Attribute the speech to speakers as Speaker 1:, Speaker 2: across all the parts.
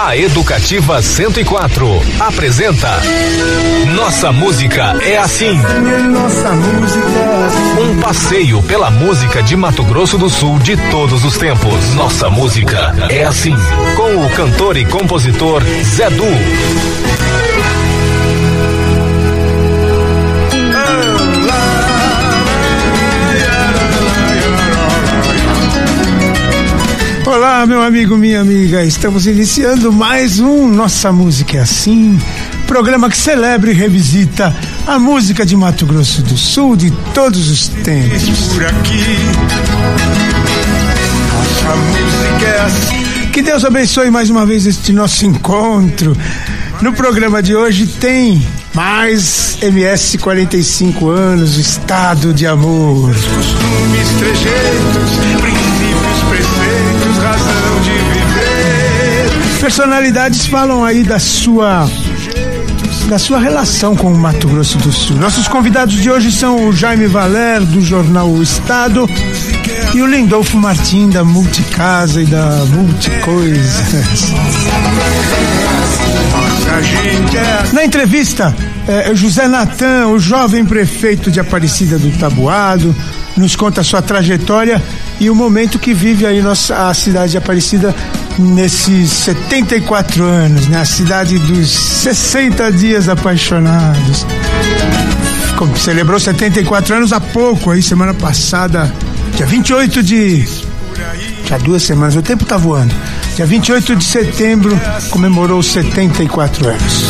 Speaker 1: A Educativa 104 apresenta Nossa Música é assim.
Speaker 2: Nossa música é assim.
Speaker 1: Um passeio pela música de Mato Grosso do Sul de todos os tempos. Nossa música é assim. Com o cantor e compositor Zé Du.
Speaker 2: Olá, meu amigo, minha amiga. Estamos iniciando mais um Nossa Música é Assim. Programa que celebra e revisita a música de Mato Grosso do Sul de todos os tempos.
Speaker 3: por aqui. Nossa música é assim.
Speaker 2: Que Deus abençoe mais uma vez este nosso encontro. No programa de hoje tem mais MS 45 anos, estado de amor.
Speaker 3: Costumes, trejeitos, princípios,
Speaker 2: Personalidades falam aí da sua da sua relação com o Mato Grosso do Sul. Nossos convidados de hoje são o Jaime Valer do jornal O Estado e o Lindolfo Martim da Multicasa e da Multicoisas. Na entrevista, eh, José Natan, o jovem prefeito de Aparecida do Tabuado, nos conta a sua trajetória e o momento que vive aí nossa, a cidade de Aparecida nesses 74 anos, né? A cidade dos 60 dias apaixonados. Como celebrou 74 anos há pouco, aí semana passada, dia 28 de já duas semanas, o tempo tá voando. Dia 28 de setembro comemorou 74 anos.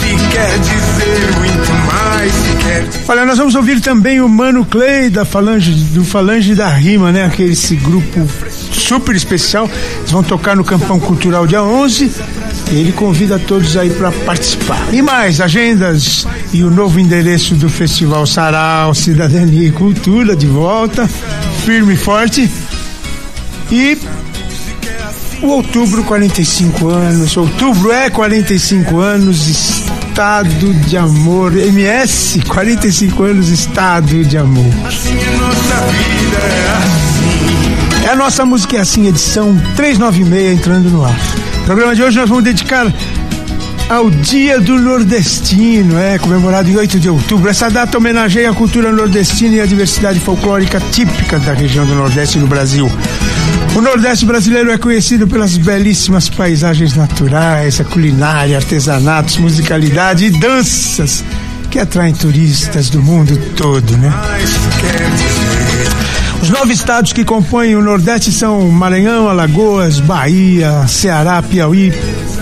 Speaker 2: Olha, nós vamos ouvir também o Mano Clay da Falange, do Falange da Rima, né? Aquele esse grupo super especial. Eles vão tocar no Campão Cultural dia 11 e ele convida todos aí para participar. E mais, agendas e o novo endereço do Festival Sarau, Cidadania e Cultura de volta, firme e forte. E o outubro, 45 anos. Outubro é 45 anos, estado de amor. MS, 45 anos, estado de amor.
Speaker 3: assim é nossa vida, é assim.
Speaker 2: A nossa música é assim, edição 396 entrando no ar. No programa de hoje nós vamos dedicar ao Dia do Nordestino, é comemorado em 8 de outubro. Essa data homenageia a cultura nordestina e a diversidade folclórica típica da região do Nordeste do Brasil. O Nordeste brasileiro é conhecido pelas belíssimas paisagens naturais, a culinária, artesanatos, musicalidade e danças que atraem turistas do mundo todo, né? Os nove estados que compõem o Nordeste são Maranhão, Alagoas, Bahia, Ceará, Piauí,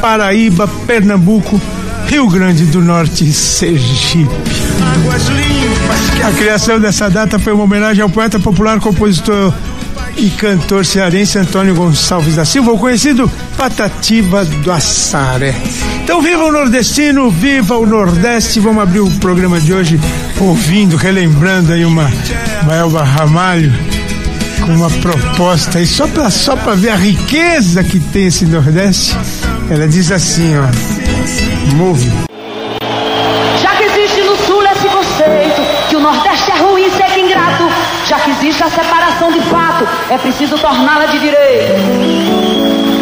Speaker 2: Paraíba, Pernambuco, Rio Grande do Norte e Sergipe. A criação dessa data foi uma homenagem ao poeta popular, compositor e cantor cearense Antônio Gonçalves da Silva, o conhecido Patativa do Assaré. Então, viva o nordestino, viva o Nordeste. Vamos abrir o programa de hoje ouvindo, relembrando aí uma Maelba Ramalho com uma proposta aí só para só pra ver a riqueza que tem esse Nordeste. Ela diz assim, ó. Move.
Speaker 4: Já que existe no sul esse conceito que o Nordeste é ruim, seco e ingrato, já que existe a separação de fato, é preciso torná-la de direito.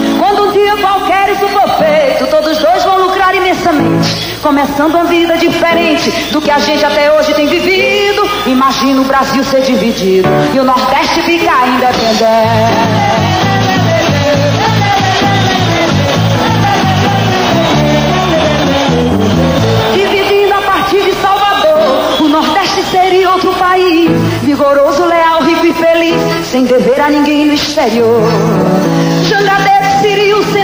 Speaker 4: Qualquer isso for feito, todos dois vão lucrar imensamente, começando uma vida diferente do que a gente até hoje tem vivido. Imagina o Brasil ser dividido e o Nordeste ficar independente. O seria outro país, vigoroso, leal, rico e feliz, sem dever a ninguém no exterior. O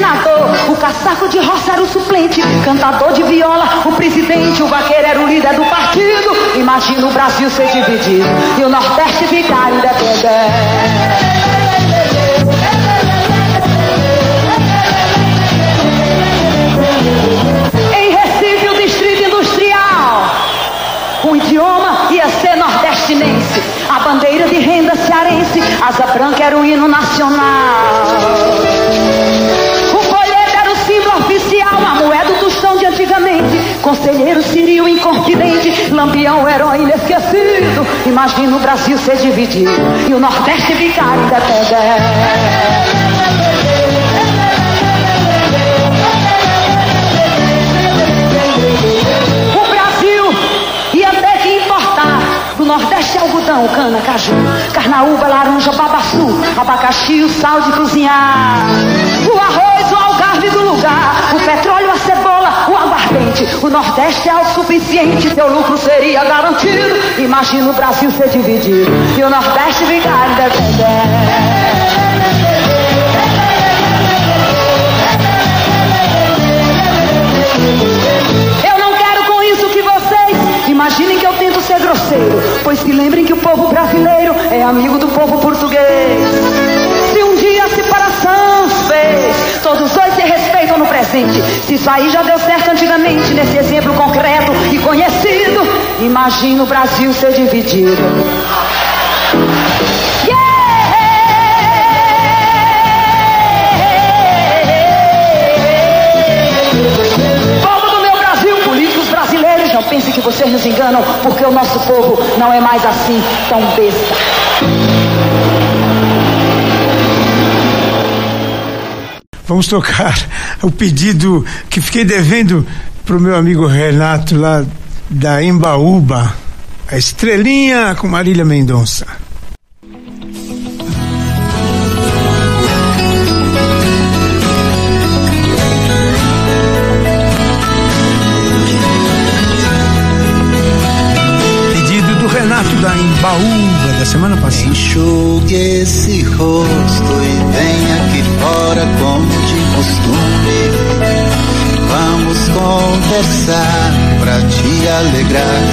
Speaker 4: senador, o caçaco de roça era o suplente, cantador de viola, o presidente, o vaqueiro era o líder do partido. Imagina o Brasil ser dividido e o Nordeste ficar independente. Em Recife, o distrito industrial. O idioma ia ser nordestinense. A bandeira de renda cearense. Asa branca era o hino nacional. antigamente. Conselheiro Sirio inconfidente, Lampião herói inesquecido. Imagina o Brasil ser dividido e o Nordeste ficar independente. Nordeste é algodão, cana, caju, carnaúba, laranja, babaçu, abacaxi, o sal de cozinhar, o arroz, o algarve do lugar, o petróleo, a cebola o. O Nordeste é autossuficiente, teu lucro seria garantido. Imagina o Brasil ser dividido e o Nordeste ficar independente. Imaginem que eu tento ser grosseiro, pois se lembrem que o povo brasileiro é amigo do povo português. Se um dia a separação se fez, todos dois se respeitam no presente. Se isso aí já deu certo antigamente, nesse exemplo concreto e conhecido, imagina o Brasil ser dividido. pense que vocês nos enganam, porque o nosso povo não é mais assim tão besta.
Speaker 2: Vamos tocar o pedido que fiquei devendo para o meu amigo Renato lá da Embaúba, a estrelinha com Marília Mendonça.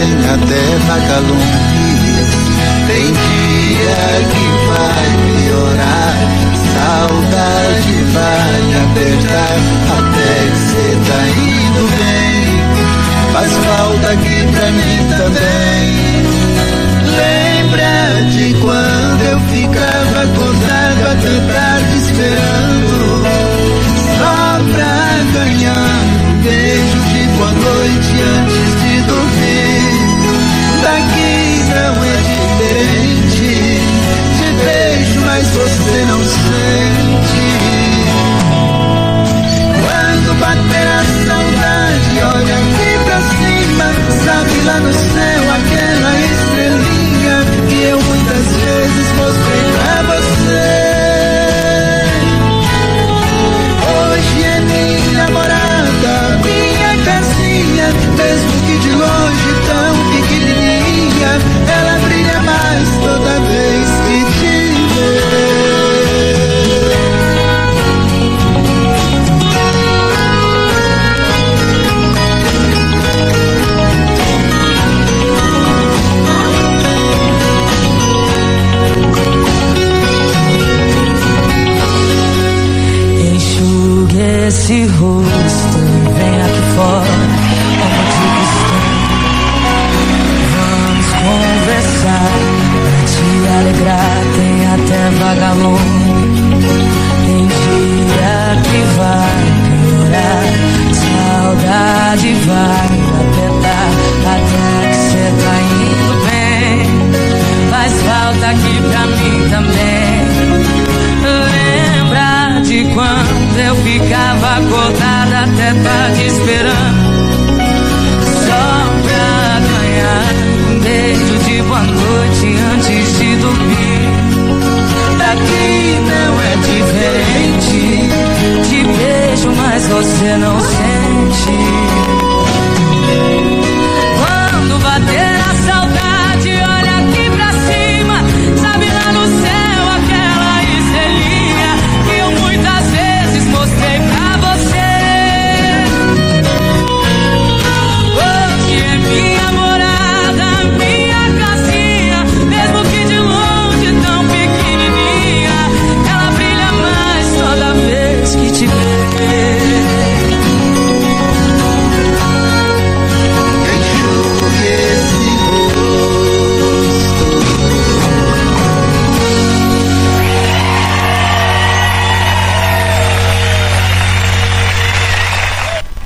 Speaker 5: Tem até vagalume. Tem dia que vai piorar, saudade vai apertar, até que cê tá indo bem. Faz falta aqui pra mim também sabe lá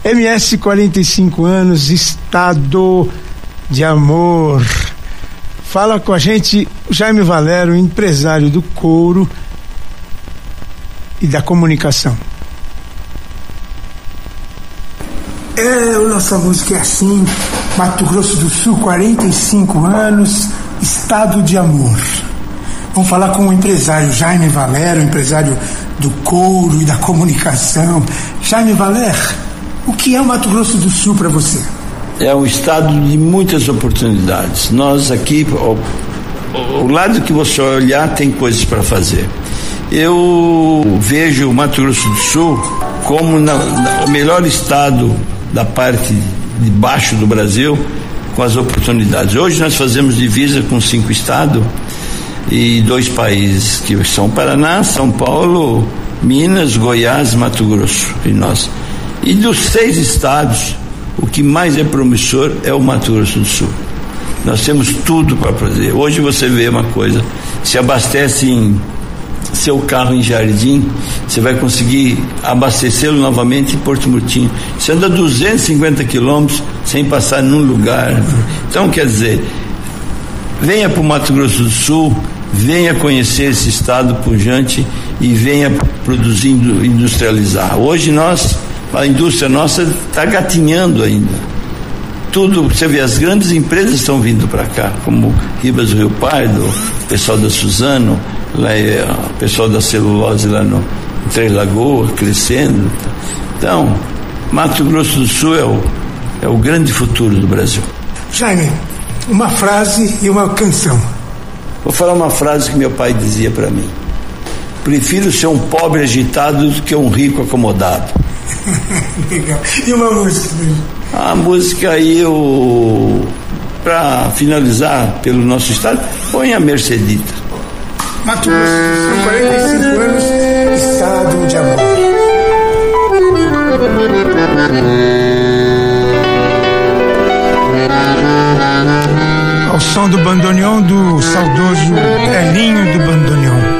Speaker 2: MS 45 anos, estado de amor. Fala com a gente Jaime Valero, empresário do couro e da comunicação.
Speaker 6: É, a nossa música é assim, Mato Grosso do Sul, 45 anos,
Speaker 2: Estado de Amor. Vamos falar com o empresário Jaime Valer, empresário do couro e da comunicação. Jaime Valer, o que é o Mato Grosso do Sul para você?
Speaker 6: É um estado de muitas oportunidades. Nós aqui, o, o lado que você olhar, tem coisas para fazer. Eu vejo o Mato Grosso do Sul como na, na, o melhor estado da parte de baixo do Brasil com as oportunidades. Hoje nós fazemos divisa com cinco estados e dois países, que são Paraná, São Paulo, Minas, Goiás, Mato Grosso e nós. E dos seis estados, o que mais é promissor é o Mato Grosso do Sul. Nós temos tudo para fazer. Hoje você vê uma coisa, se abastece em seu carro em Jardim, você vai conseguir abastecê-lo novamente em Porto Murtinho. Você anda 250 quilômetros sem passar num lugar. Então, quer dizer, venha para o Mato Grosso do Sul, venha conhecer esse estado pujante e venha produzindo, industrializar. Hoje nós, a indústria nossa está gatinhando ainda. Tudo, você vê, as grandes empresas estão vindo para cá, como Ribas do Rio Pardo, o pessoal da Suzano, lá é, o pessoal da celulose lá no Três Lagoas, crescendo. Então, Mato Grosso do Sul é o, é o grande futuro do Brasil.
Speaker 2: Jaime, uma frase e uma canção.
Speaker 6: Vou falar uma frase que meu pai dizia para mim. Prefiro ser um pobre agitado do que um rico acomodado.
Speaker 2: Legal. E uma música?
Speaker 6: A música aí, eu, para finalizar pelo nosso estado, põe a Mercedita.
Speaker 2: Mato Grosso Sul, 45 anos, estado de amor. Ao som do bandoneon do saudoso Elinho do Bandoneon.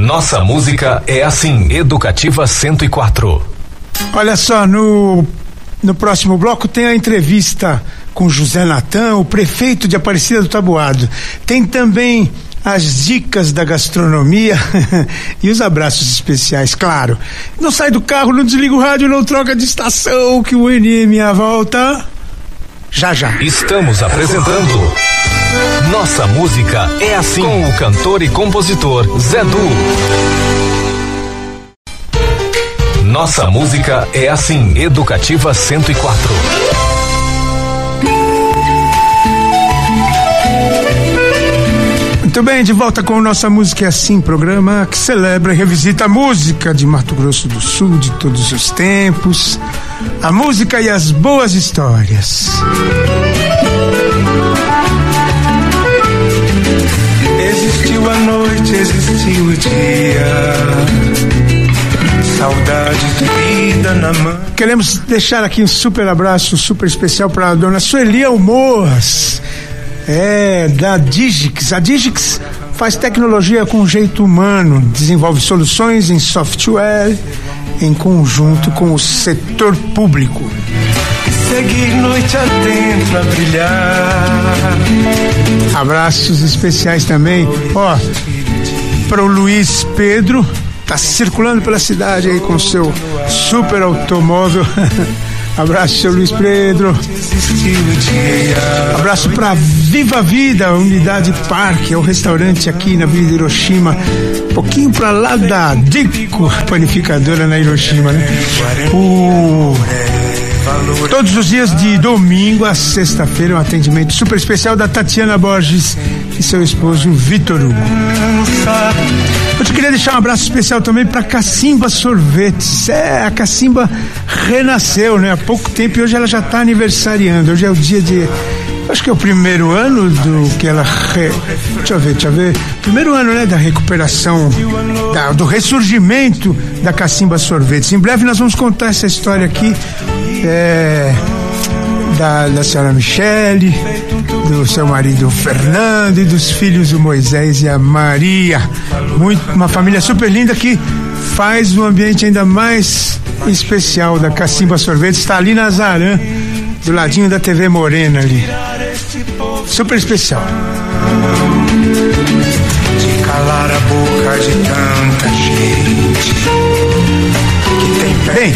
Speaker 1: Nossa música é assim, Educativa 104.
Speaker 2: Olha só, no, no próximo bloco tem a entrevista com José Natan, o prefeito de Aparecida do Tabuado. Tem também as dicas da gastronomia e os abraços especiais, claro. Não sai do carro, não desliga o rádio, não troca de estação, que o NM a volta já já.
Speaker 1: Estamos apresentando Nossa música é assim com o cantor e compositor Zé Du. Nossa música é assim, Educativa 104.
Speaker 2: Muito bem, de volta com Nossa Música é Assim, programa que celebra e revisita a música de Mato Grosso do Sul de todos os tempos, a música e as boas histórias.
Speaker 3: Existiu a noite, existiu o dia. Saudade de vida na mão.
Speaker 2: Queremos deixar aqui um super abraço, super especial para a dona Sueli Almoas, é, da Digix. A Digix faz tecnologia com jeito humano, desenvolve soluções em software em conjunto com o setor público.
Speaker 3: Seguir noite adentro a brilhar.
Speaker 2: Abraços especiais também, ó, para o Luiz Pedro, tá circulando pela cidade aí com seu super automóvel. Abraço, seu Luiz Pedro. Abraço para Viva Vida, Unidade Parque, é o restaurante aqui na Avenida Hiroshima, pouquinho para lá da Dico, panificadora na Hiroshima, né? O Todos os dias de domingo a sexta-feira, um atendimento super especial da Tatiana Borges e seu esposo Vitor Hugo. Eu te queria deixar um abraço especial também para Cacimba Sorvetes. É, a Cacimba renasceu, né? Há pouco tempo e hoje ela já está aniversariando. Hoje é o dia de. Acho que é o primeiro ano do que ela. Re... Deixa eu ver, deixa eu ver. Primeiro ano, né? Da recuperação, da- do ressurgimento da Cacimba Sorvetes. Em breve nós vamos contar essa história aqui. É, da, da senhora Michele, do seu marido Fernando e dos filhos o Moisés e a Maria. Muito, uma família super linda que faz o ambiente ainda mais especial da Cacimba Sorvete. Está ali na Zarã, do ladinho da TV Morena ali. Super especial.
Speaker 3: De calar a boca de tanta gente.
Speaker 2: Bem.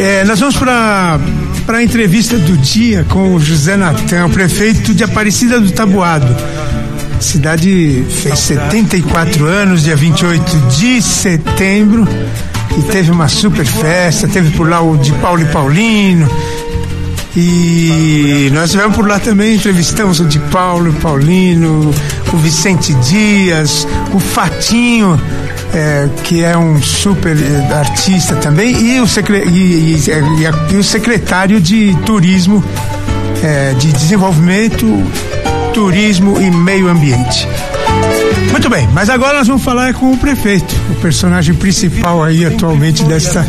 Speaker 2: É, nós vamos para para a entrevista do dia com o José Natan, prefeito de Aparecida do Tabuado. A cidade fez 74 anos, dia 28 de setembro, e teve uma super festa. Teve por lá o de Paulo e Paulino. E nós estivemos por lá também, entrevistamos o de Paulo e Paulino, o Vicente Dias, o Fatinho, é, que é um super eh, artista também, e o, secre- e- e- e o secretário de Turismo, eh, de Desenvolvimento, Turismo e Meio Ambiente. Muito bem, mas agora nós vamos falar com o prefeito, o personagem principal aí atualmente desta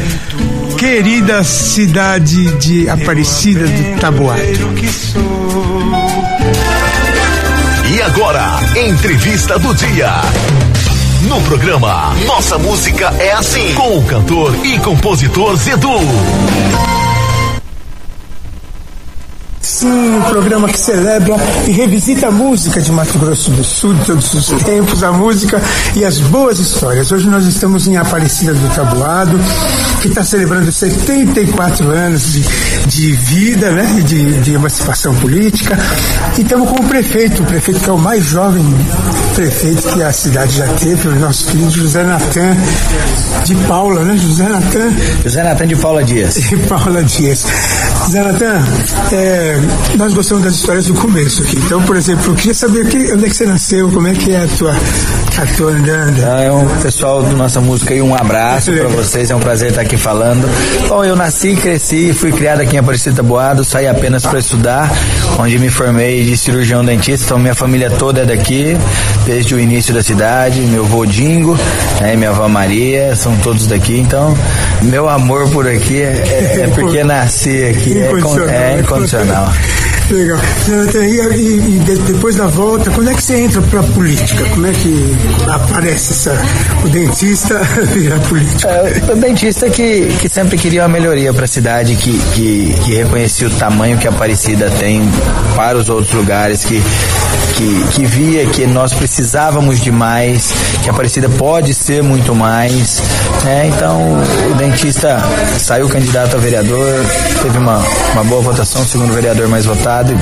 Speaker 2: querida cidade de Aparecida do Taboado.
Speaker 1: E agora, entrevista do dia. No programa Nossa Música é Assim, com o cantor e compositor Zedu.
Speaker 2: Sim, um programa que celebra e revisita a música de Mato Grosso do Sul, de todos os tempos, a música e as boas histórias. Hoje nós estamos em Aparecida do Tabuado, que está celebrando 74 anos de, de vida, né, de, de emancipação política. E estamos com o prefeito, o prefeito que é o mais jovem prefeito que a cidade já teve, o nosso querido José Natan de Paula, né, José Natan
Speaker 7: José Natan de Paula Dias.
Speaker 2: e Paula Dias. Zé Natan, é, nós gostamos das histórias do começo aqui. Então, por exemplo, eu queria saber que, onde é que você nasceu, como é que é a tua, a tua andanda.
Speaker 7: Ah, É um pessoal do Nossa Música e um abraço para vocês, é um prazer estar aqui falando. Bom, eu nasci, cresci, fui criado aqui em Aparecida Boado, saí apenas para estudar, onde me formei de cirurgião dentista, então minha família toda é daqui. desde o início da cidade, meu vô Dingo, né, minha avó Maria, são todos daqui, então meu amor por aqui é, é porque nasci aqui, é, é incondicional.
Speaker 2: Legal. E, de- depois da volta, quando é que você entra pra política? Como é que aparece essa, o dentista virar político?
Speaker 7: É, o dentista que, que sempre queria uma melhoria para a cidade, que, que, que reconhecia o tamanho que a Aparecida tem para os outros lugares, que, que, que via que nós precisávamos de mais, que a Aparecida pode ser muito mais. né? Então, o dentista saiu candidato a vereador, teve uma, uma boa votação, segundo vereador mais votado.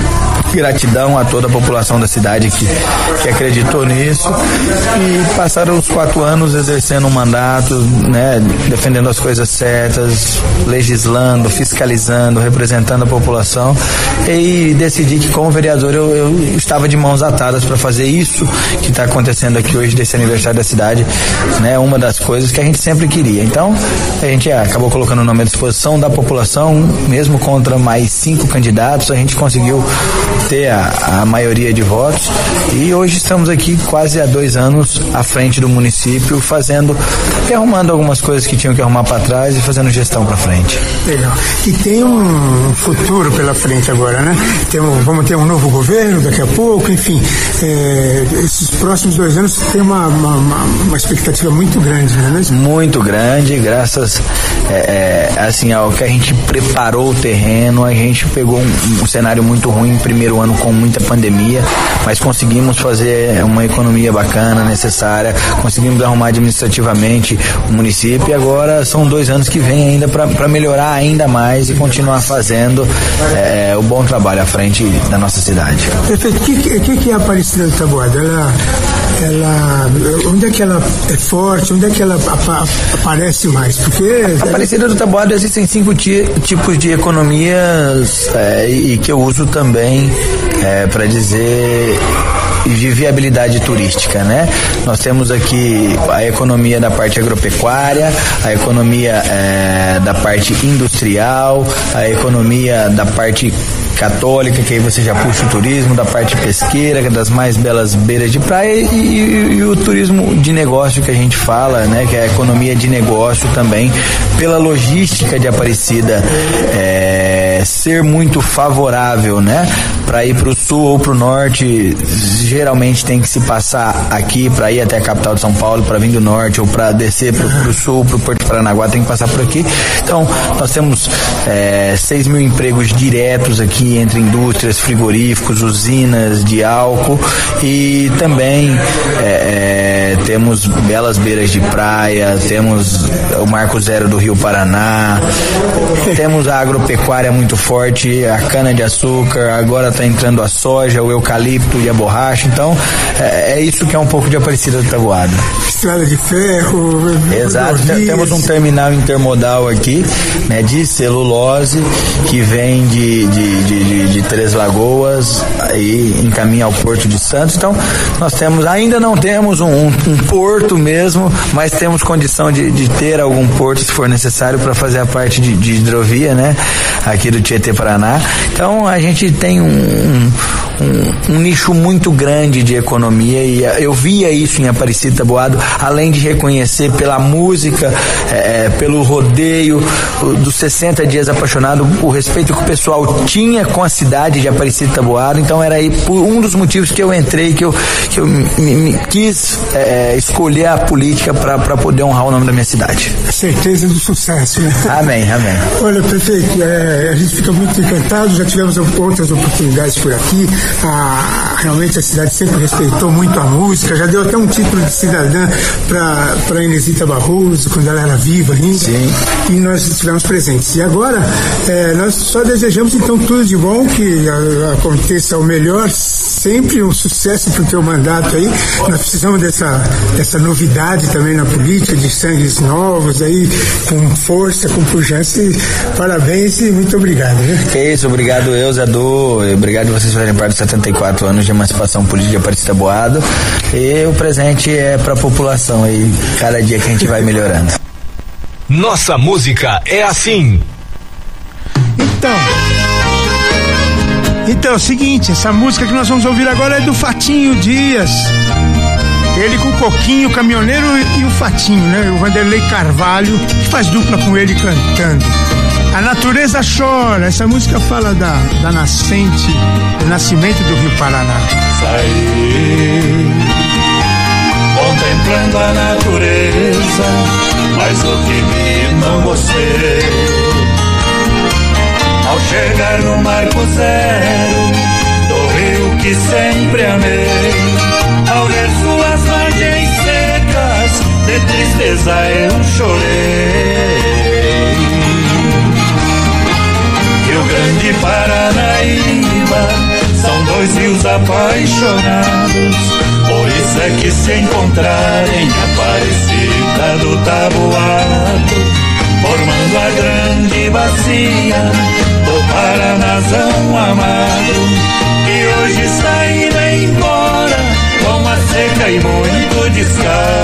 Speaker 7: Gratidão a toda a população da cidade que, que acreditou nisso e passaram os quatro anos exercendo um mandato, né, defendendo as coisas certas, legislando, fiscalizando, representando a população e decidi que como vereador eu, eu estava de mãos atadas para fazer isso que está acontecendo aqui hoje desse aniversário da cidade, né, uma das coisas que a gente sempre queria. Então a gente acabou colocando o nome à disposição da população, mesmo contra mais cinco candidatos, a gente conseguiu ter a, a maioria de votos. E hoje estamos aqui quase há dois anos à frente do município fazendo e arrumando algumas coisas que tinham que arrumar para trás e fazendo gestão para frente.
Speaker 2: Legal. E tem um futuro pela frente agora, né? Temos, vamos ter um novo governo daqui a pouco, enfim. é, esses próximos dois anos tem uma, uma, uma- uma expectativa muito grande, né?
Speaker 7: Muito grande, graças é, é, assim ao que a gente preparou o terreno, a gente pegou um, um cenário muito ruim, primeiro ano com muita pandemia, mas conseguimos fazer uma economia bacana, necessária, conseguimos arrumar administrativamente o município e agora são dois anos que vem ainda para melhorar ainda mais e continuar fazendo é, o bom trabalho à frente da nossa cidade.
Speaker 2: Perfeito. O que, que, que é a Aparecida do Taboada? Ela, ela, onde é que ela é forte? Onde é que ela apa- aparece mais? Porque
Speaker 7: Aparecida do Taboado existem cinco ti- tipos de economias é, e que eu uso também para dizer de viabilidade turística, né? Nós temos aqui a economia da parte agropecuária, a economia é, da parte industrial, a economia da parte católica, que aí você já puxa o turismo, da parte pesqueira, das mais belas beiras de praia e, e- e o turismo de negócio que a gente fala, né? Que é a economia de negócio também, pela logística de Aparecida é, ser muito favorável, né? Para ir para o sul ou para o norte, geralmente tem que se passar aqui para ir até a capital de São Paulo, para vir do norte ou para descer para o sul, para o Porto de Paranaguá, tem que passar por aqui. Então, nós temos é, 6 mil empregos diretos aqui entre indústrias, frigoríficos, usinas de álcool e também é, é, temos belas beiras de praia, temos o Marco Zero do Rio Paraná, temos a agropecuária muito forte, a cana de açúcar, agora está entrando a soja, o eucalipto e a borracha. Então, é, é isso que é um pouco de Aparecida do Tabuado.
Speaker 2: estrada de ferro,
Speaker 7: Exato,
Speaker 2: rodovias.
Speaker 7: temos um terminal intermodal aqui, né, de celulose, que vem de, de, de, de- de Três Lagoas e encaminha ao Porto de Santos. Então, nós temos, ainda não temos um, um- um porto mesmo, mas temos condição de, de ter algum porto se for necessário para fazer a parte de, de hidrovia, né, aqui do Tietê Paraná. Então, a gente tem um, um- um- um nicho muito grande de economia e eh, eu via isso em Aparecida Taboado, além de reconhecer pela música, eh, pelo rodeio, dos 60 dias apaixonado, o respeito que o pessoal tinha com a cidade de Aparecida Taboado, então era aí por um dos motivos que eu entrei, que eu, que eu me, me- quis eh, escolher a política para poder honrar o nome da minha cidade.
Speaker 2: Certeza do sucesso, né?
Speaker 7: Amém, amém.
Speaker 2: Olha, prefeito, é, a gente fica muito encantado, já tivemos outras oportunidades por aqui. A- realmente a cidade sempre respeitou muito a música, já deu até um título de cidadã para Inesita Barroso, quando ela era viva ainda.
Speaker 7: Sim.
Speaker 2: E nós estivemos presentes. E agora, é, nós só desejamos então tudo de bom, que aconteça o melhor, sempre um sucesso para o teu mandato aí. Nós precisamos dessa, dessa novidade também na política, de sangues novos aí, com força, com pujança. E Parabéns e muito obrigado. Né?
Speaker 7: Que isso, obrigado eu, Zé Du, obrigado vocês fazerem parte dos 74 anos de emancipação política de Aparecida Boado. E o presente é para a população aí, cada dia que a gente vai melhorando.
Speaker 1: Nossa música é assim.
Speaker 2: Então. Então, é o seguinte, essa música que nós vamos ouvir agora é do Fatinho Dias. Ele com o Coquinho, o caminhoneiro e o Fatinho, né? O Vanderlei Carvalho, que faz dupla com ele cantando. A natureza chora. Essa música fala da, da nascente, do nascimento do Rio Paraná.
Speaker 8: Saí contemplando a natureza, mas o que vi não gostei. Ao chegar no marco zero do rio que sempre amei, ao ver suas margens secas, de tristeza eu chorei. Rio Grande e Paranaíba são dois rios apaixonados. Por isso é que se encontrarem Aparecida do Tabuado, formando a grande bacia do Paranazão amado, que hoje está indo embora com a seca e muito descaso.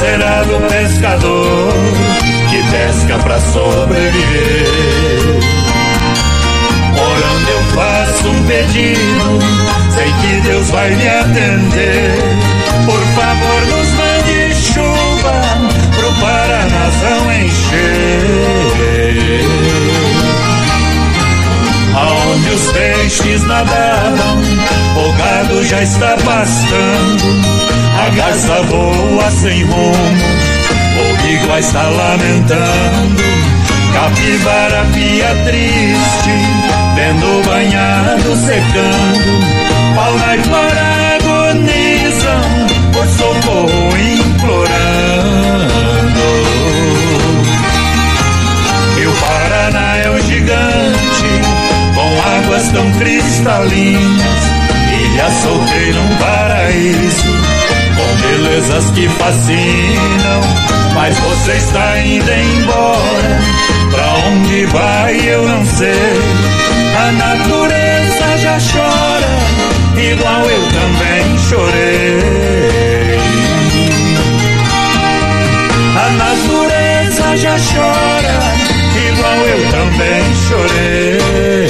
Speaker 8: Será do pescador que pesca pra sobreviver? Por onde eu faço um pedido, sei que Deus vai me atender. Por favor, nos mande chuva pro Paranazão encher. Aonde os peixes nadavam, o gado já está pastando. A garça voa sem rumo, o bigua está lamentando. Capivara pia triste, vendo o banhado secando. Paula e Clara agonizam, por socorro implorando. E o Paraná é um gigante, com águas tão cristalinas. Ilha solteira, um paraíso, belezas que fascinam. Mas você está indo embora, pra onde vai eu não sei. A natureza já chora, igual eu também chorei. A natureza já chora, igual eu também chorei.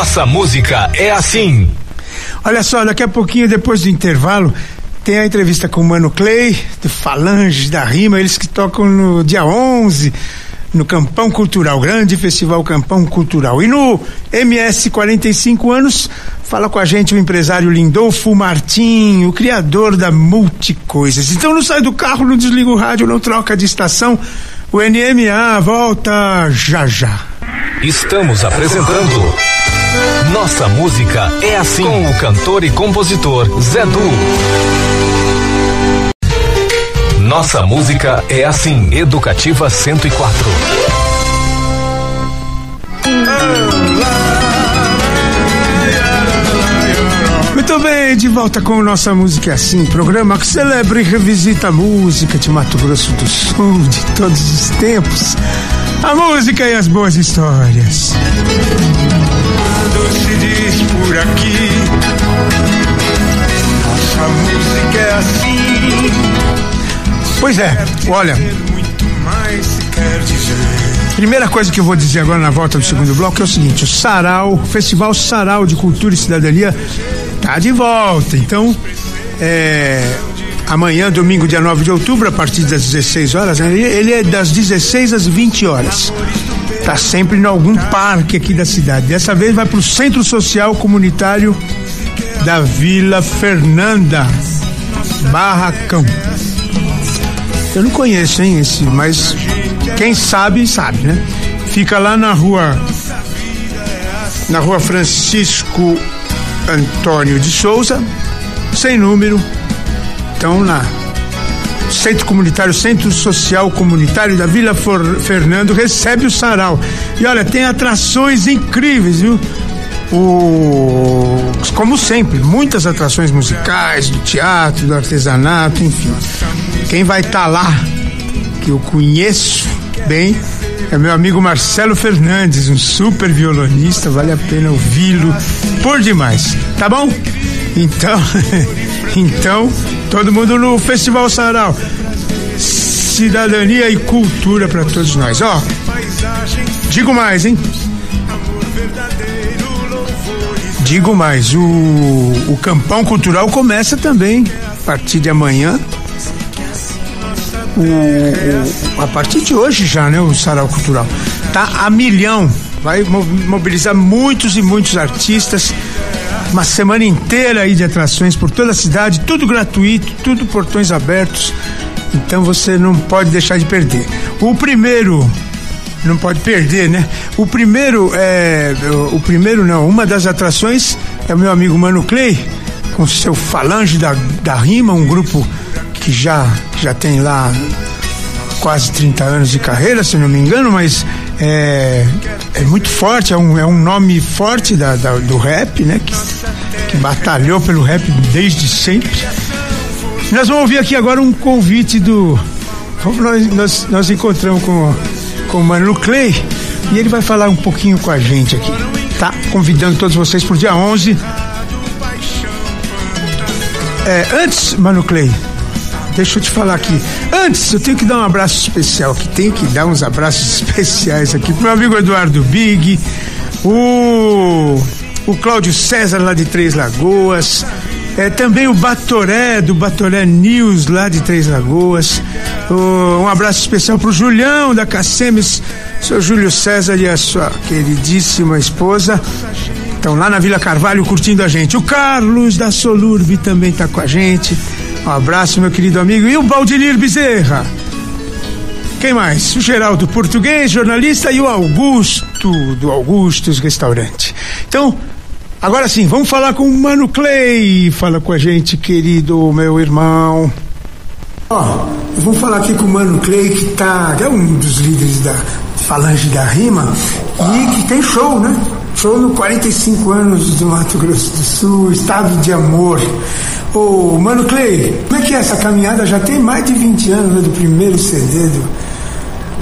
Speaker 1: Nossa música é assim.
Speaker 2: Olha só, daqui a pouquinho, depois do intervalo, tem a entrevista com o Mano Clay, do Falange da Rima, eles que tocam no dia 11, no Campão Cultural, grande festival Campão Cultural. E no MS 45 anos, fala com a gente o empresário Lindolfo Martim, o criador da Multicoisas. Então não sai do carro, não desliga o rádio, não troca de estação. O NMA volta já já.
Speaker 1: Estamos apresentando Nossa música é assim com o cantor e compositor Zé Du. Nossa música é assim, Educativa 104.
Speaker 2: Muito bem, de volta com Nossa Música é Assim, programa que celebra e revisita a música de Mato Grosso do Sul de todos os tempos. A música e as boas histórias.
Speaker 3: Se diz por aqui, nossa música é assim.
Speaker 2: Pois é, olha. Primeira coisa que eu vou dizer agora na volta do segundo bloco é o seguinte: o Sarau, o Festival Sarau de Cultura e Cidadania, tá de volta. Então, é, amanhã, domingo, dia 9 de outubro, a partir das 16 horas, né, ele- ele é das 16 às 20 horas. Tá sempre em algum parque aqui da cidade. Dessa vez vai para o Centro Social Comunitário da Vila Fernanda, Barracão. Eu não conheço, hein, esse, mas quem sabe, sabe, né? Fica lá na rua. Na rua Francisco Antônio de Souza, sem número. Então, na Centro Comunitário, Centro Social Comunitário da Vila For- Fernando, recebe o sarau. E olha, tem atrações incríveis, viu? O, como sempre, muitas atrações musicais, do teatro, do artesanato, enfim. Quem vai estar lá, que eu conheço bem, é meu amigo Marcelo Fernandes, um super violonista, vale a pena ouvi-lo por demais, tá bom? Então, então, todo mundo no Festival Sarau. Cidadania e cultura para todos nós. Ó, digo mais, hein? Digo mais, o, o Campão Cultural começa também a partir de amanhã. O, a partir de hoje já, né? O Sarau Cultural. Tá a milhão. Vai mo- mobilizar muitos e muitos artistas. Uma semana inteira aí de atrações por toda a cidade, tudo gratuito, tudo portões abertos. Então você não pode deixar de perder. O primeiro não pode perder, né? O primeiro é. O primeiro não, uma das atrações é o meu amigo Mano Clay, com seu Falange da, da Rima, um grupo que já, já tem lá quase 30 anos de carreira, se não me engano, mas é, é muito forte, é um, é um nome forte da, da- do rap, né? Que, que batalhou pelo rap desde sempre. Nós vamos ouvir aqui agora um convite do. Nós, nós, nós encontramos com, com o Manu Clay e ele vai falar um pouquinho com a gente aqui. Tá? Convidando todos vocês pro dia 11. É, antes, Manu Clay, deixa eu te falar aqui. Antes, eu tenho que dar um abraço especial, que tenho que dar uns abraços especiais aqui pro meu amigo Eduardo Big, o, o Cláudio César lá de Três Lagoas, é, também o Batoré, do Batoré News lá de Três Lagoas. O- um abraço especial pro Julião da Cacemes, seu Júlio César e a sua queridíssima esposa. Estão lá na Vila Carvalho curtindo a gente. O Carlos da Solurbe também está com a gente. Um abraço, meu querido amigo. E o Baldilir Bezerra. Quem mais? O Geraldo Português, jornalista, e o Augusto, do Augustos Restaurante. Então, agora sim, vamos falar com o Mano Clay. Fala com a gente, querido meu irmão. Ó, vamos falar aqui com o Mano Clay, que tá, é um dos líderes da Falange da Rima, e que tem show, né? No 45 anos do Mato Grosso do Sul, Estado de Amor. Ô, Mano Clay, como é que é essa caminhada? Já tem mais de 20 anos né, do primeiro CD do,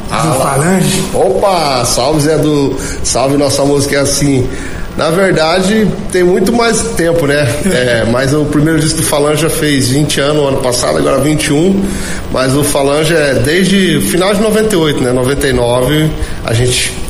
Speaker 2: do Falange.
Speaker 9: Opa, salve Zé do. Salve nossa música é assim. Na verdade, tem muito mais tempo, né? É, mas o primeiro disco do Falange já fez 20 anos, ano passado, agora 21. Mas o Falange é desde o final de 98, né? 99, a gente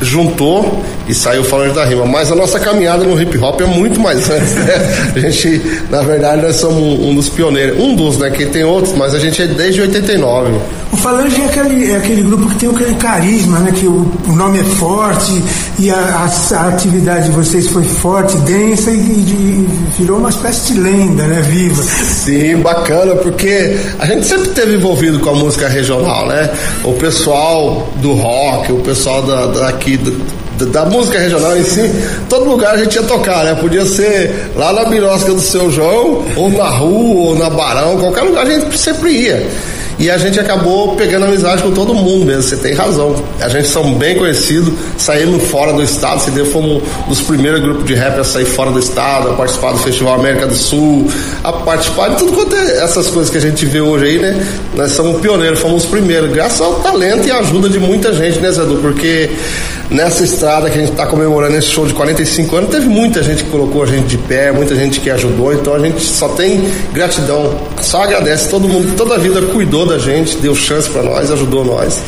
Speaker 9: juntou e saiu o Falange da Rima. Mas a nossa caminhada no hip hop é muito mais antes, né? A gente, na verdade, nós somos um, um dos pioneiros. Um dos, né? Que tem outros, mas a gente é desde 89.
Speaker 2: O Falange é aquele, é aquele grupo que tem aquele carisma, né? Que o, o nome é forte e a, a- a atividade de vocês foi forte, densa e, e- e virou uma espécie de lenda, né? Viva.
Speaker 9: Sim, bacana, porque a gente sempre esteve envolvido com a música regional, né? O pessoal do rock, o pessoal da, daqui, da, da música regional em si, todo lugar a gente ia tocar, né? Podia ser lá na Birosca do Seu João, ou na rua, ou na Barão, qualquer lugar a gente sempre ia. E a gente acabou pegando amizade com todo mundo mesmo, você tem razão. A gente são bem conhecidos, saímos fora do estado, se deu, fomos um dos primeiros grupos de rap a sair fora do estado, a participar do Festival América do Sul, a participar de tudo quanto é essas coisas que a gente vê hoje aí, né? Nós somos pioneiros, fomos os primeiros, graças ao talento e ajuda de muita gente, né, Zedu? Porque nessa estrada que a gente está comemorando esse show de 45 anos, teve muita gente que colocou a gente de pé, muita gente que ajudou, então a gente só tem gratidão, só agradece todo mundo que toda a vida cuidou da gente, deu chance para nós, ajudou nós.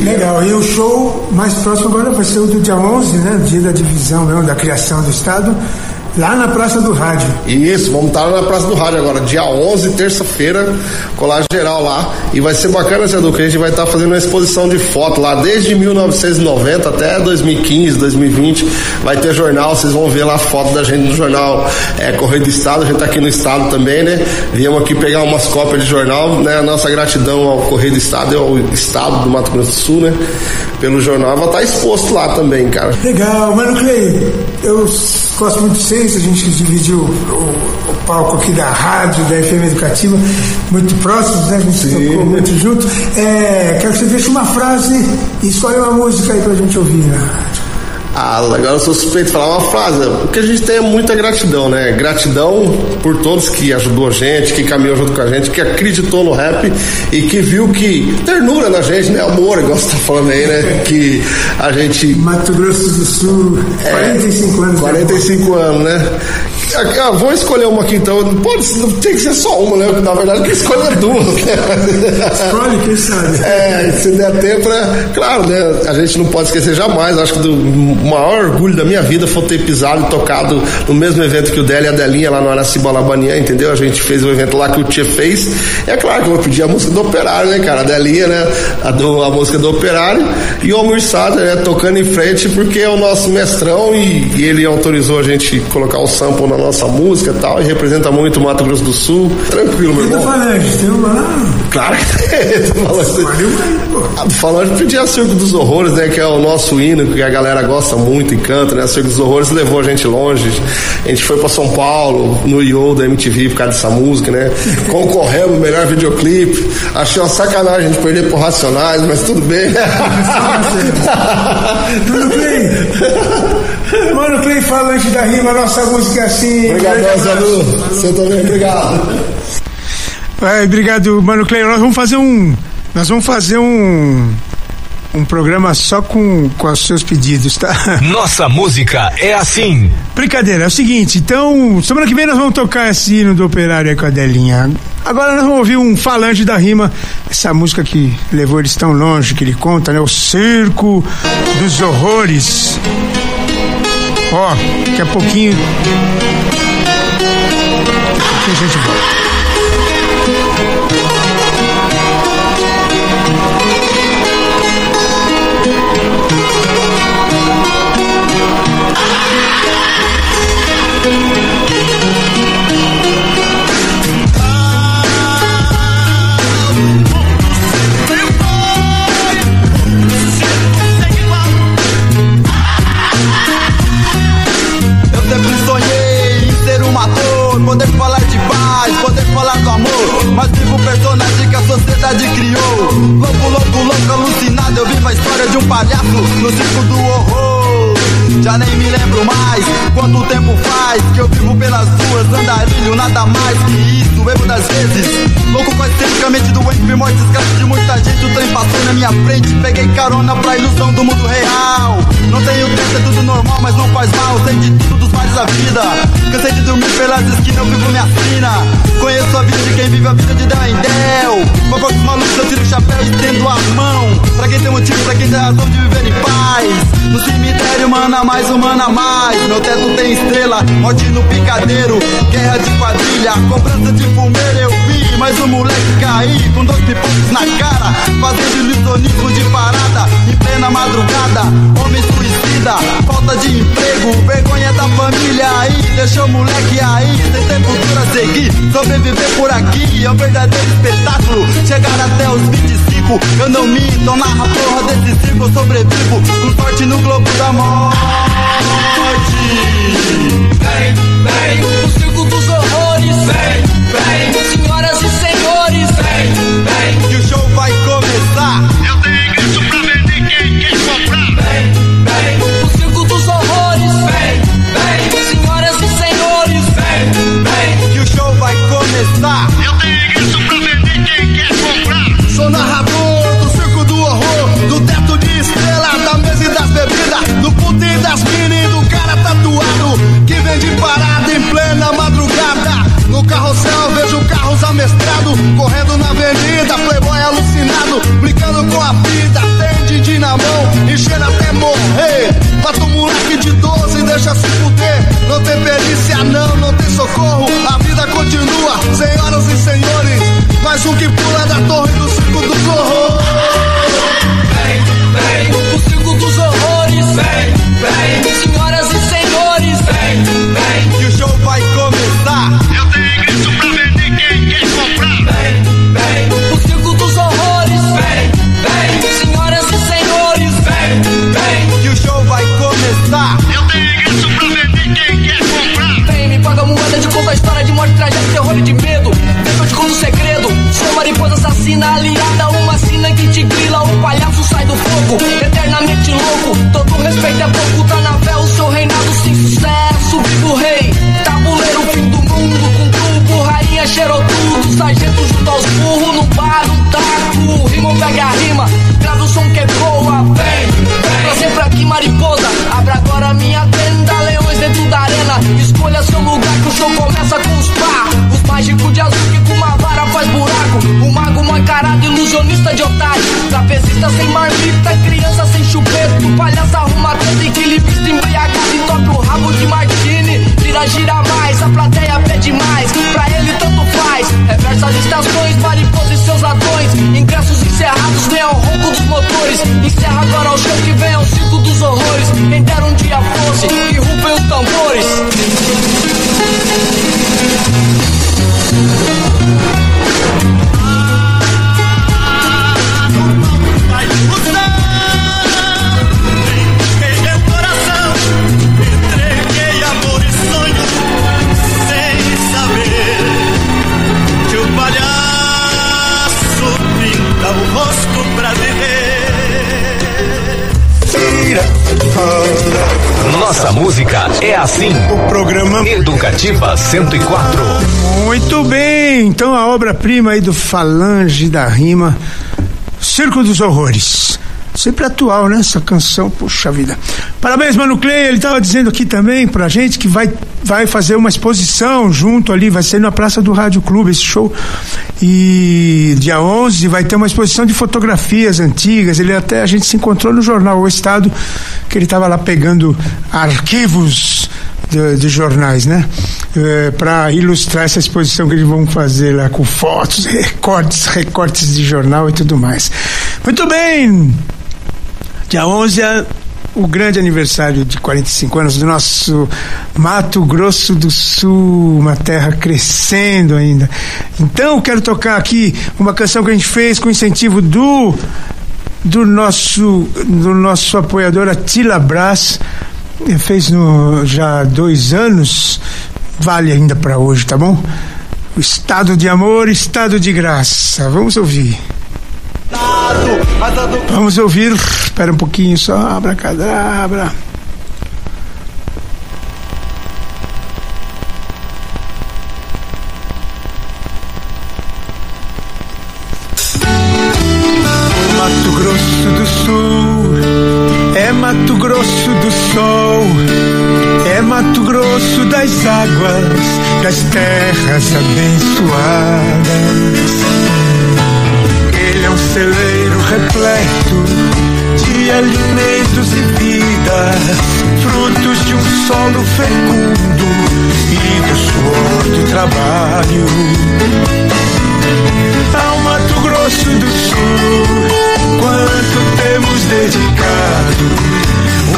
Speaker 2: Legal, e o show mais próximo agora vai ser o do dia 11, né? Dia da divisão, mesmo, da criação do Estado, lá na Praça do Rádio.
Speaker 9: Isso, vamos estar lá na Praça do Rádio agora, dia 11, terça-feira, colagem geral lá. E vai ser bacana, Edu, que a gente vai estar fazendo uma exposição de foto lá desde 1990 até 2015, 2020. Vai ter jornal, vocês vão ver lá a foto da gente no jornal é, Correio do Estado. A gente está aqui no Estado também, né? Viemos aqui pegar umas cópias de jornal, né? A nossa gratidão ao Correio do Estado e ao Estado do Mato Grosso do Sul, né? Pelo jornal, vai estar exposto lá também, cara.
Speaker 2: Legal, Mano Clay, eu gosto muito de vocês, a gente dividiu o, o palco aqui da rádio, da FM Educativa, muito próximos, né? A gente tocou muito junto. É, quero que você deixe uma frase e escolhe uma música aí pra gente ouvir rádio.
Speaker 9: Ah, agora eu sou suspeito de falar uma frase. O que a gente tem é muita gratidão, né? Gratidão por todos que ajudou a gente, que caminhou junto com a gente, que acreditou no rap e que viu que ternura na gente, né? Amor, igual você tá falando aí, né? Que a gente.
Speaker 2: Mato Grosso do Sul, 45 anos.
Speaker 9: 45 anos, né? Ah, vou escolher uma aqui então. Pode, não tem que ser só uma, né? Na verdade, que escolher duas. Né?
Speaker 2: Escolhe, quem sabe.
Speaker 9: É, se der tempo, é. Claro, né? A gente não pode esquecer jamais. Acho que do maior orgulho da minha vida foi ter pisado e tocado no mesmo evento que o Délio e a Delinha lá no Araciba Labania, entendeu? A gente fez o evento lá que o Tia fez. É claro que eu vou pedir a música do Operário, né, cara? A Delinha, né? A, do, a música do Operário. E o Almir Sater, né? Tocando em frente, porque é o nosso mestrão e, e ele autorizou a gente colocar o sample na nossa música e tal, e representa muito o Mato Grosso do Sul. Tranquilo, meu irmão.
Speaker 2: Falange, tem lá?
Speaker 9: Claro que tem. Tô falando. Ah, Falando de pedir a Circo dos Horrores, né? Que é o nosso hino, que a galera gosta muito e canta, né? Circo dos Horrores levou a gente longe. A gente foi pra São Paulo, no IO da MTV por causa dessa música, né? Concorremos melhor videoclipe. Achei uma sacanagem a gente perder por Racionais, mas tudo bem.
Speaker 2: Mano Clay, Mano Clay, Falange da Rima, nossa música é assim.
Speaker 9: Obrigadão, Zanu. Você também, obrigado.
Speaker 2: É, obrigado, Mano Clay. Nós vamos fazer um. Nós vamos fazer um. Um programa só com, com os seus pedidos, tá?
Speaker 1: Nossa música é assim.
Speaker 2: Brincadeira, é o seguinte, então, semana que vem nós vamos tocar esse hino do operário aí com a Delinha. Agora nós vamos ouvir um falange da rima, essa música que levou eles tão longe, que ele conta, né? O Circo dos Horrores. Ó, daqui a pouquinho. Daqui a a gente volta.
Speaker 10: O personagem que a sociedade criou. Louco, louco, louco, alucinado. Eu vivo a história de um palhaço no circo do horror. Já nem me lembro mais quanto tempo faz que eu vivo pelas ruas, andarilho, nada mais que isso. Bebo das vezes, louco com esteticamente doente, vi morte escravo de muita gente. O trem passou na minha frente, peguei carona pra ilusão do mundo real. Não tenho tempo, é tudo normal, mas não faz mal. Sei de tudo dos mares da vida. Cansei de dormir pelas esquinas, eu vivo minha sina. Conheço a vida de quem vive a vida de Del em Del. Fogo dos malucos, eu tiro o chapéu e estendo a mão. Motivo, pra quem tem razão de viver em paz. No cemitério, mana mais, humana mais. Meu teto tem estrela, morte no picadeiro. Guerra de quadrilha, cobrança de fumeiro. Eu vi mais um moleque cair com dois pipocos na cara. Fazendo ilusionismo de parada em plena madrugada. Homem suicida, falta de emprego, vergonha da família aí. Deixou o moleque aí, sem ter futuro a seguir. Sobreviver por aqui é um verdadeiro espetáculo. Chegar até os 25, eu não minto, narra a porra desse circo, eu sobrevivo. Com sorte no globo da morte.
Speaker 11: Vem, vem, o circo dos horrores. Vem, vem, senhoras e senhores. Vem, vem,
Speaker 10: que o show vai começar.
Speaker 11: Eu tenho ingresso pra vender, quem quer comprar? Vem, vem, o circo dos horrores. Vem, vem, senhoras e senhores. Vem, vem,
Speaker 10: que o show vai começar. Mais um que pula da torre
Speaker 12: é
Speaker 1: assim.
Speaker 2: O programa
Speaker 1: Educativa 104.
Speaker 2: Muito bem, então a obra-prima aí do Falange da Rima, Circo dos Horrores. Sempre atual, né? Essa canção, puxa vida. Parabéns, Mano Clay. Ele estava dizendo aqui também pra gente que vai, vai fazer uma exposição junto ali, vai ser na Praça do Rádio Clube esse show. E dia 11 vai ter uma exposição de fotografias antigas. Ele até a gente se encontrou no jornal O Estado, que ele estava lá pegando arquivos de, de jornais, né? para ilustrar essa exposição que eles vão fazer lá com fotos, recortes, recortes de jornal e tudo mais. Muito bem! Dia 11 é o grande aniversário de 45 anos do nosso Mato Grosso do Sul, uma terra crescendo ainda. Então, quero tocar aqui uma canção que a gente fez com incentivo do do nosso do nosso apoiador Atila Brás. Fez no já dois anos vale ainda para hoje tá bom? O estado de amor estado de graça. Vamos ouvir vamos ouvir. Espera um pouquinho só. Abracadabra
Speaker 3: Mato Grosso do Sul. É Mato Grosso do Sol, é Mato Grosso das águas, das terras abençoadas. Ele celeiro repleto de alimentos e vida, frutos de um solo fecundo e do suor do trabalho. Ao Mato Grosso do Sul, quanto temos dedicado.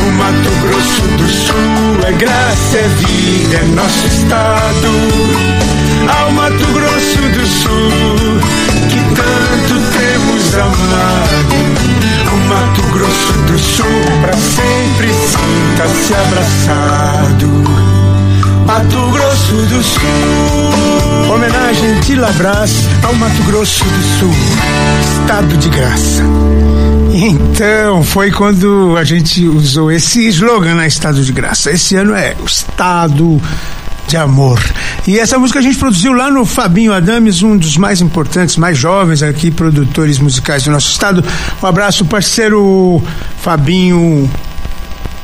Speaker 3: O Mato Grosso do Sul é graça, é vida, é nosso estado. Ao Mato Grosso do Sul, que tanto amado. O Mato Grosso do Sul, pra sempre sinta-se abraçado. Mato Grosso do Sul.
Speaker 2: Homenagem de Labras ao Mato Grosso do Sul, estado de graça. Então, foi quando a gente usou esse slogan na Estado de Graça. Esse ano é o Estado de Amor. E essa música a gente produziu lá no Fabinho Adames, um dos mais importantes, mais jovens aqui, produtores musicais do nosso estado. Um abraço, parceiro Fabinho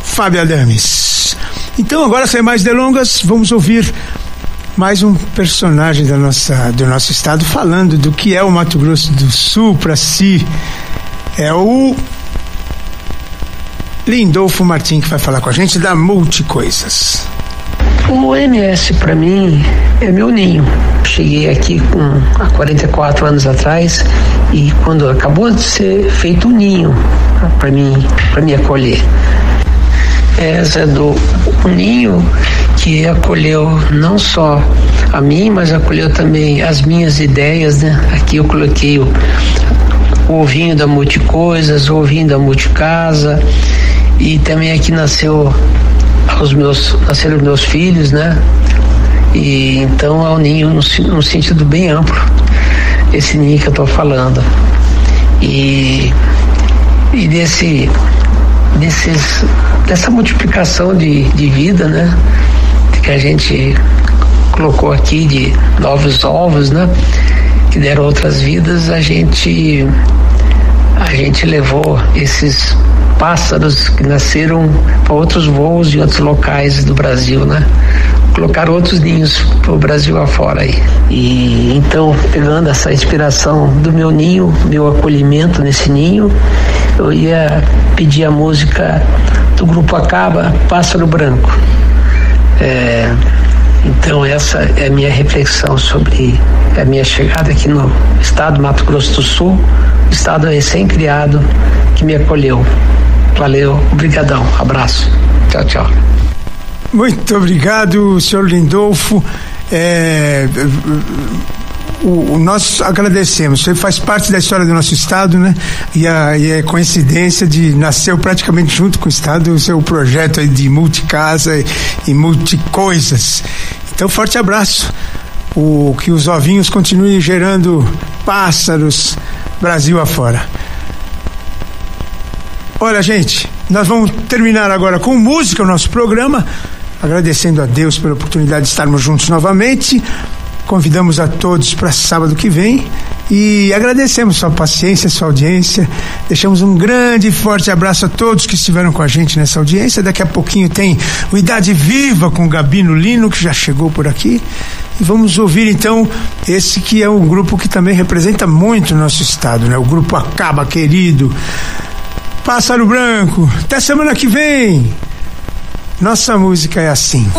Speaker 2: Fábio Adames. Então, agora, sem mais delongas, vamos ouvir mais um personagem da nossa, do nosso estado falando do que é o Mato Grosso do Sul para si. É o Lindolfo Martim que vai falar com a gente da Multicoisas.
Speaker 13: O MS para mim é meu ninho. Cheguei aqui com há 44 anos atrás e quando acabou de ser feito um ninho para mim, para me acolher. Essa é do um ninho que acolheu não só a mim, mas acolheu também as minhas ideias, né? Aqui eu coloquei o, o ovinho da Multicoisas, o ovinho da Multicasa e também aqui nasceu os meus nasceram meus filhos, né? E então é um ninho num, num sentido bem amplo. esse ninho que eu estou falando. E, e desse, desses, dessa multiplicação de, de vida, né? Que a gente colocou aqui de novos ovos, né? Que deram outras vidas, a gente a gente levou esses pássaros que nasceram para outros voos de outros locais do Brasil, né? Colocar outros ninhos para o Brasil afora aí. E então, pegando essa inspiração do meu ninho, meu acolhimento nesse ninho, eu ia pedir a música do grupo Acaba, Pássaro Branco. É, então essa é a minha reflexão sobre a minha chegada aqui no estado do Mato Grosso do Sul, estado recém-criado que me acolheu. Valeu, obrigadão, abraço, tchau, tchau.
Speaker 2: Muito obrigado, senhor Lindolfo. É, o, o, nós agradecemos. Você faz parte da história do nosso estado, né? E, a, e é coincidência de nasceu praticamente junto com o estado o seu projeto de multicasa e, e multicoisas. Então, forte abraço. O que os ovinhos continuem gerando pássaros Brasil afora. Olha, gente, nós vamos terminar agora com música o nosso programa, agradecendo a Deus pela oportunidade de estarmos juntos novamente. Convidamos a todos para sábado que vem e agradecemos sua paciência, sua audiência. Deixamos um grande e forte abraço a todos que estiveram com a gente nessa audiência. Daqui a pouquinho tem o Idade Viva com o Gabino Lino, que já chegou por aqui. E vamos ouvir então esse que é um grupo que também representa muito o nosso estado, né? O grupo Acaba Querido. Pássaro Branco. Até semana que vem. Nossa música é assim.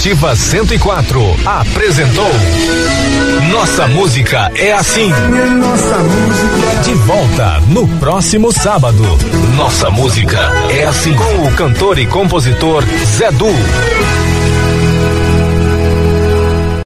Speaker 1: Educativa 104 apresentou Nossa Música é Assim.
Speaker 2: Nossa música.
Speaker 1: De volta no próximo sábado. Nossa Música é Assim. Com o cantor e compositor Zé Du.